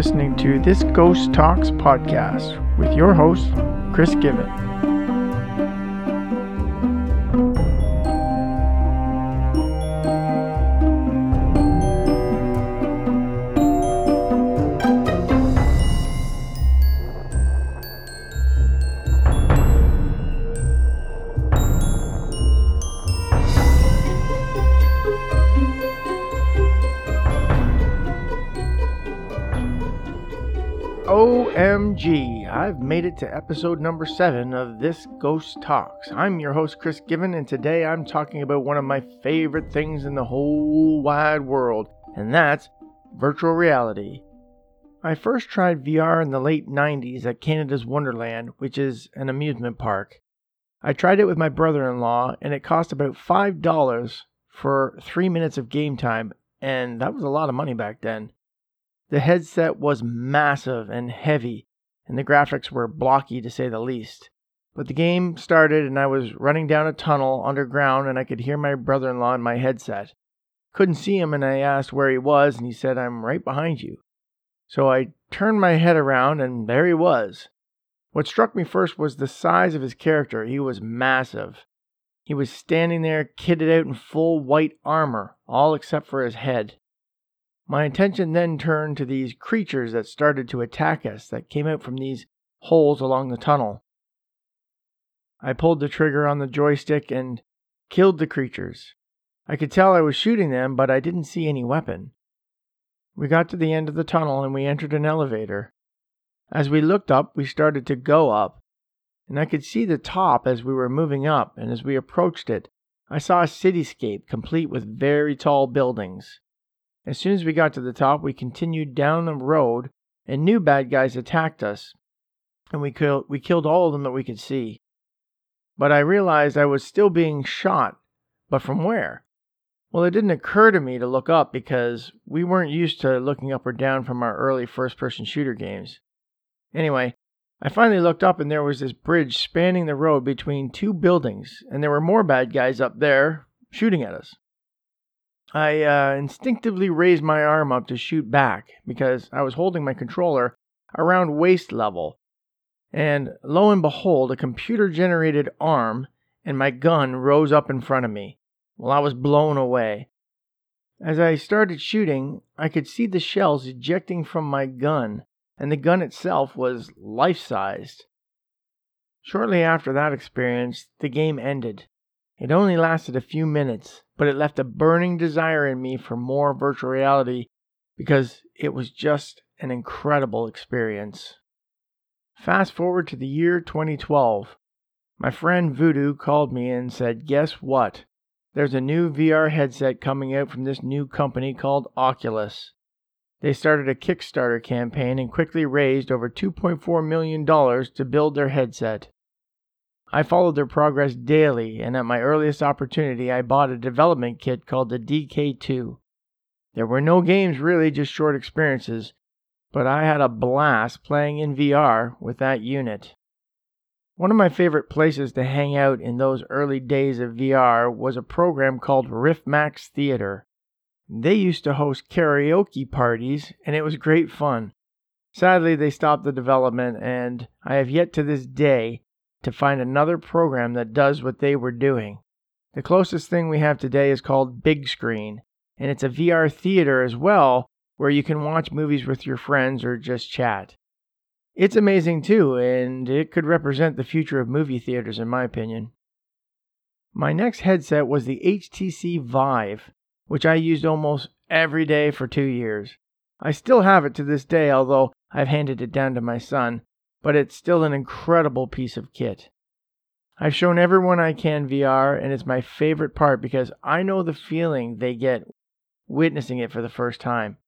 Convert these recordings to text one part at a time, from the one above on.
listening to this Ghost Talks podcast with your host, Chris Given. OMG, I've made it to episode number seven of This Ghost Talks. I'm your host, Chris Given, and today I'm talking about one of my favorite things in the whole wide world, and that's virtual reality. I first tried VR in the late 90s at Canada's Wonderland, which is an amusement park. I tried it with my brother in law, and it cost about $5 for three minutes of game time, and that was a lot of money back then. The headset was massive and heavy, and the graphics were blocky to say the least. But the game started, and I was running down a tunnel underground, and I could hear my brother in law in my headset. Couldn't see him, and I asked where he was, and he said, I'm right behind you. So I turned my head around, and there he was. What struck me first was the size of his character. He was massive. He was standing there, kitted out in full white armor, all except for his head. My attention then turned to these creatures that started to attack us that came out from these holes along the tunnel. I pulled the trigger on the joystick and killed the creatures. I could tell I was shooting them, but I didn't see any weapon. We got to the end of the tunnel and we entered an elevator. As we looked up, we started to go up, and I could see the top as we were moving up, and as we approached it, I saw a cityscape complete with very tall buildings. As soon as we got to the top, we continued down the road, and new bad guys attacked us, and we killed we killed all of them that we could see. But I realized I was still being shot, but from where? Well, it didn't occur to me to look up because we weren't used to looking up or down from our early first person shooter games. Anyway, I finally looked up and there was this bridge spanning the road between two buildings, and there were more bad guys up there shooting at us. I uh, instinctively raised my arm up to shoot back because I was holding my controller around waist level. And lo and behold, a computer generated arm and my gun rose up in front of me. Well, I was blown away. As I started shooting, I could see the shells ejecting from my gun, and the gun itself was life sized. Shortly after that experience, the game ended. It only lasted a few minutes, but it left a burning desire in me for more virtual reality because it was just an incredible experience. Fast forward to the year 2012. My friend Voodoo called me and said, Guess what? There's a new VR headset coming out from this new company called Oculus. They started a Kickstarter campaign and quickly raised over $2.4 million to build their headset. I followed their progress daily, and at my earliest opportunity, I bought a development kit called the DK2. There were no games really, just short experiences, but I had a blast playing in VR with that unit. One of my favorite places to hang out in those early days of VR was a program called Riftmax Theater. They used to host karaoke parties, and it was great fun. Sadly, they stopped the development, and I have yet to this day to find another program that does what they were doing. The closest thing we have today is called Bigscreen, and it's a VR theater as well where you can watch movies with your friends or just chat. It's amazing too, and it could represent the future of movie theaters, in my opinion. My next headset was the HTC Vive, which I used almost every day for two years. I still have it to this day, although I've handed it down to my son, but it's still an incredible piece of kit. I've shown everyone I can VR, and it's my favorite part because I know the feeling they get witnessing it for the first time.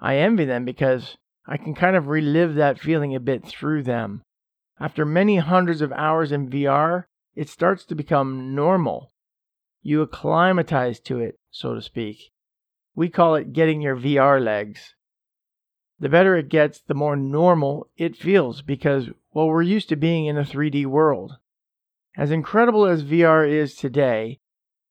I envy them because I can kind of relive that feeling a bit through them. After many hundreds of hours in VR, it starts to become normal. You acclimatize to it, so to speak. We call it getting your VR legs. The better it gets, the more normal it feels because, well, we're used to being in a 3D world. As incredible as VR is today,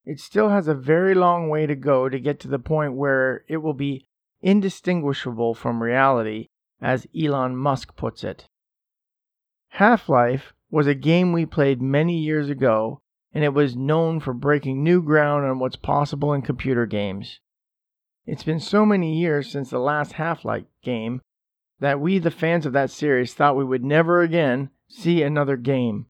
it still has a very long way to go to get to the point where it will be indistinguishable from reality as Elon Musk puts it. Half Life was a game we played many years ago, and it was known for breaking new ground on what's possible in computer games. It's been so many years since the last Half Life game that we, the fans of that series, thought we would never again see another game.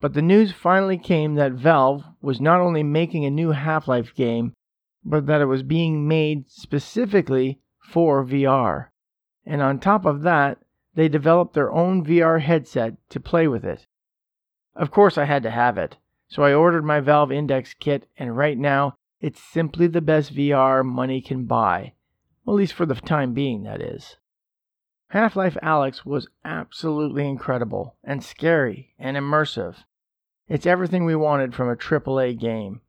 But the news finally came that Valve was not only making a new Half Life game, but that it was being made specifically for VR. And on top of that, they developed their own VR headset to play with it. Of course, I had to have it, so I ordered my Valve Index kit, and right now, it's simply the best VR money can buy. Well, at least for the time being, that is. Half Life Alyx was absolutely incredible, and scary, and immersive. It's everything we wanted from a AAA game.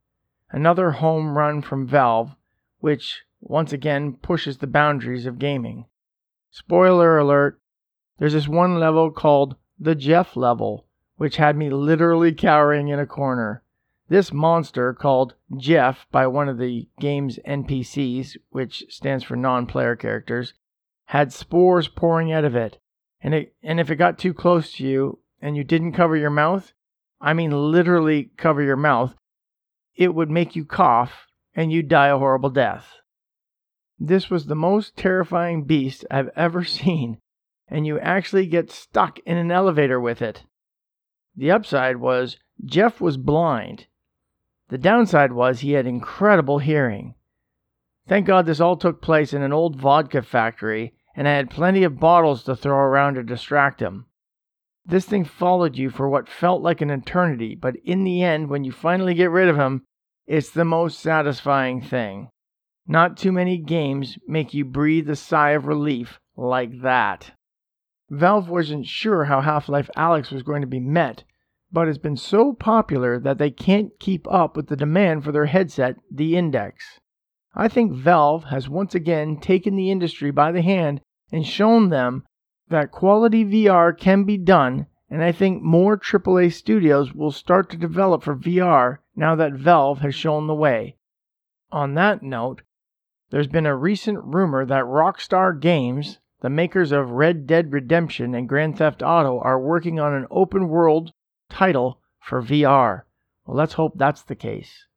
Another home run from Valve, which once again pushes the boundaries of gaming. Spoiler alert there's this one level called the Jeff level, which had me literally cowering in a corner. This monster, called Jeff by one of the game's NPCs, which stands for non player characters, had spores pouring out of it. And, it, and if it got too close to you and you didn't cover your mouth, I mean literally cover your mouth, it would make you cough and you'd die a horrible death. This was the most terrifying beast I've ever seen, and you actually get stuck in an elevator with it. The upside was Jeff was blind. The downside was he had incredible hearing. Thank God this all took place in an old vodka factory, and I had plenty of bottles to throw around to distract him. This thing followed you for what felt like an eternity, but in the end, when you finally get rid of him, it's the most satisfying thing. Not too many games make you breathe a sigh of relief like that. Valve wasn't sure how Half Life Alyx was going to be met, but it's been so popular that they can't keep up with the demand for their headset, the Index. I think Valve has once again taken the industry by the hand and shown them that quality VR can be done, and I think more AAA studios will start to develop for VR now that Valve has shown the way. On that note, there's been a recent rumor that Rockstar Games the makers of Red Dead Redemption and Grand Theft Auto are working on an open world title for VR. Well, let's hope that's the case.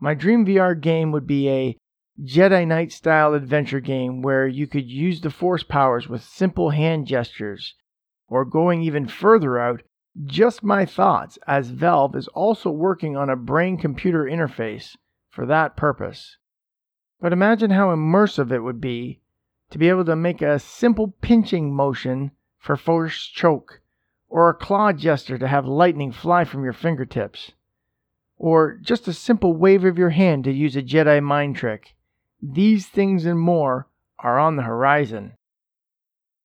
My dream VR game would be a Jedi Knight style adventure game where you could use the Force powers with simple hand gestures. Or going even further out, just my thoughts, as Valve is also working on a brain computer interface for that purpose. But imagine how immersive it would be to be able to make a simple pinching motion for force choke, or a claw gesture to have lightning fly from your fingertips, or just a simple wave of your hand to use a Jedi mind trick. These things and more are on the horizon.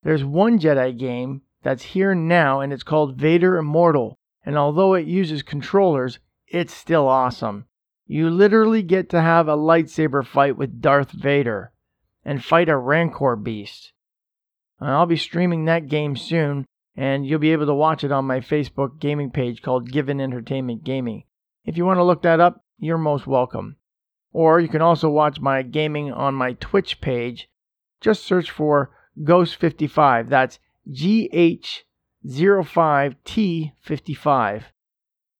There's one Jedi game that's here now, and it's called Vader Immortal, and although it uses controllers, it's still awesome. You literally get to have a lightsaber fight with Darth Vader and fight a Rancor beast. I'll be streaming that game soon, and you'll be able to watch it on my Facebook gaming page called Given Entertainment Gaming. If you want to look that up, you're most welcome. Or you can also watch my gaming on my Twitch page. Just search for Ghost55. That's GH05T55.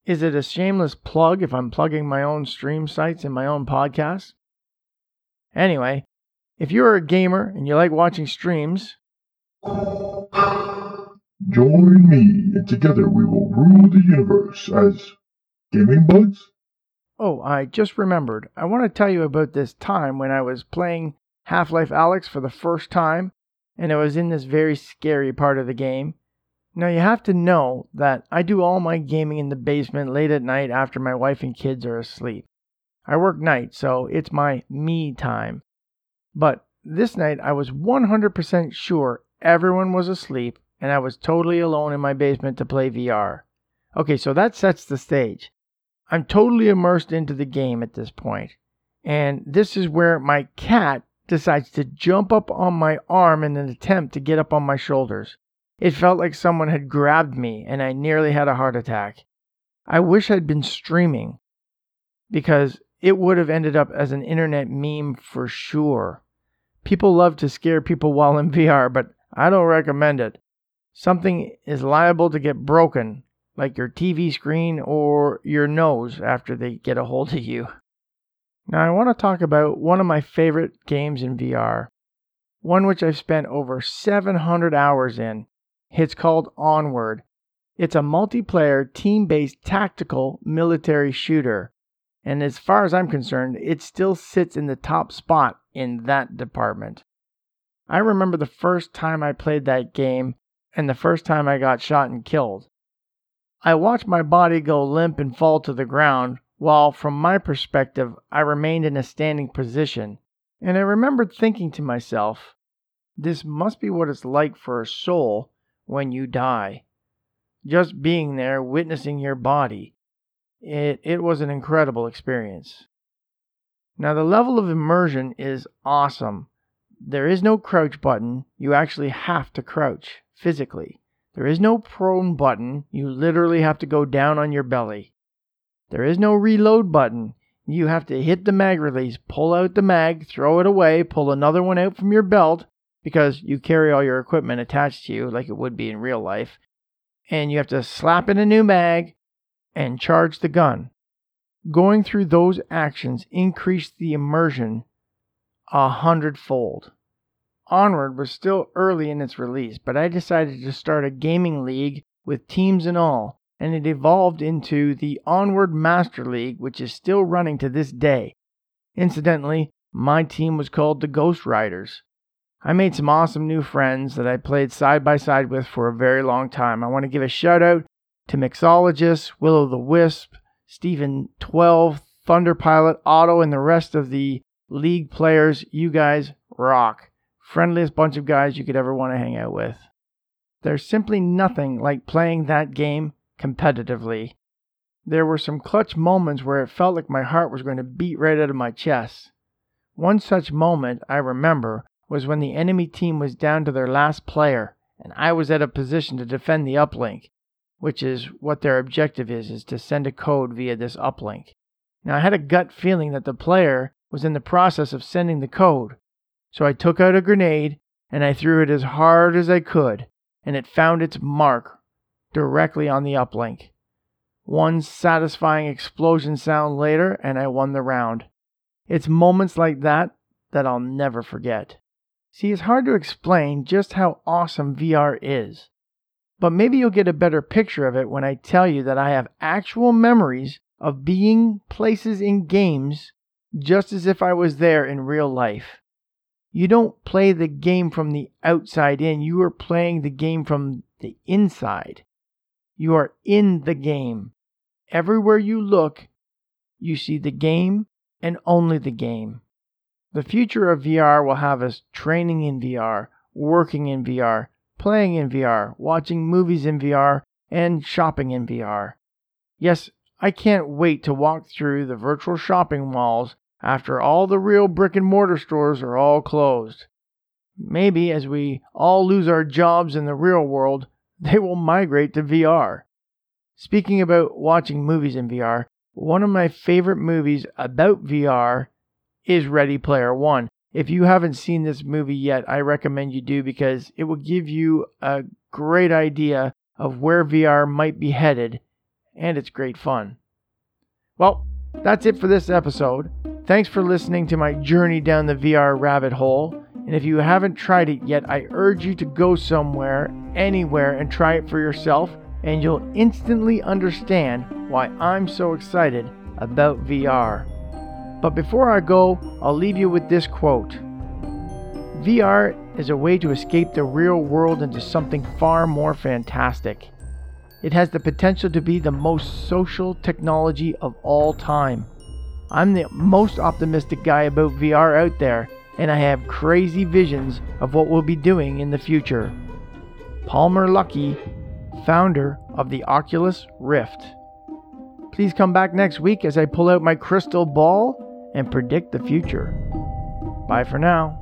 Is it a shameless plug if I'm plugging my own stream sites and my own podcasts? Anyway, if you're a gamer and you like watching streams, join me and together we will rule the universe as gaming buds. Oh, I just remembered. I want to tell you about this time when I was playing Half Life Alyx for the first time, and it was in this very scary part of the game. Now, you have to know that I do all my gaming in the basement late at night after my wife and kids are asleep. I work nights, so it's my me time. But this night I was 100% sure everyone was asleep and I was totally alone in my basement to play VR. Okay, so that sets the stage. I'm totally immersed into the game at this point, and this is where my cat decides to jump up on my arm in an attempt to get up on my shoulders. It felt like someone had grabbed me and I nearly had a heart attack. I wish I'd been streaming because it would have ended up as an internet meme for sure. People love to scare people while in VR, but I don't recommend it. Something is liable to get broken, like your TV screen or your nose after they get a hold of you. Now, I want to talk about one of my favorite games in VR, one which I've spent over 700 hours in. It's called Onward. It's a multiplayer, team based tactical military shooter. And as far as I'm concerned, it still sits in the top spot in that department. I remember the first time I played that game and the first time I got shot and killed. I watched my body go limp and fall to the ground, while from my perspective I remained in a standing position, and I remembered thinking to myself, this must be what it's like for a soul when you die. Just being there, witnessing your body. It, it was an incredible experience. Now, the level of immersion is awesome. There is no crouch button. You actually have to crouch physically. There is no prone button. You literally have to go down on your belly. There is no reload button. You have to hit the mag release, pull out the mag, throw it away, pull another one out from your belt because you carry all your equipment attached to you like it would be in real life. And you have to slap in a new mag and charge the gun. Going through those actions increased the immersion a hundredfold. Onward was still early in its release, but I decided to start a gaming league with teams and all, and it evolved into the Onward Master League, which is still running to this day. Incidentally, my team was called the Ghost Riders. I made some awesome new friends that I played side by side with for a very long time. I want to give a shout out to Mixologist, Willow the Wisp, Stephen 12, Thunder Pilot, Otto, and the rest of the league players. You guys rock friendliest bunch of guys you could ever want to hang out with. There's simply nothing like playing that game competitively. There were some clutch moments where it felt like my heart was going to beat right out of my chest. One such moment I remember was when the enemy team was down to their last player and I was at a position to defend the uplink, which is what their objective is is to send a code via this uplink. Now I had a gut feeling that the player was in the process of sending the code, so I took out a grenade and I threw it as hard as I could, and it found its mark directly on the uplink. One satisfying explosion sound later, and I won the round. It's moments like that that I'll never forget. See, it's hard to explain just how awesome VR is. But maybe you'll get a better picture of it when I tell you that I have actual memories of being places in games just as if I was there in real life. You don't play the game from the outside in, you are playing the game from the inside. You are in the game. Everywhere you look, you see the game and only the game. The future of VR will have us training in VR, working in VR, playing in VR, watching movies in VR, and shopping in VR. Yes, I can't wait to walk through the virtual shopping malls after all the real brick and mortar stores are all closed. Maybe as we all lose our jobs in the real world, they will migrate to VR. Speaking about watching movies in VR, one of my favorite movies about VR is Ready Player One. If you haven't seen this movie yet, I recommend you do because it will give you a great idea of where VR might be headed, and it's great fun. Well, that's it for this episode. Thanks for listening to my journey down the VR rabbit hole. And if you haven't tried it yet, I urge you to go somewhere, anywhere, and try it for yourself, and you'll instantly understand why I'm so excited about VR. But before I go, I'll leave you with this quote VR is a way to escape the real world into something far more fantastic. It has the potential to be the most social technology of all time. I'm the most optimistic guy about VR out there, and I have crazy visions of what we'll be doing in the future. Palmer Luckey, founder of the Oculus Rift. Please come back next week as I pull out my crystal ball and predict the future. Bye for now.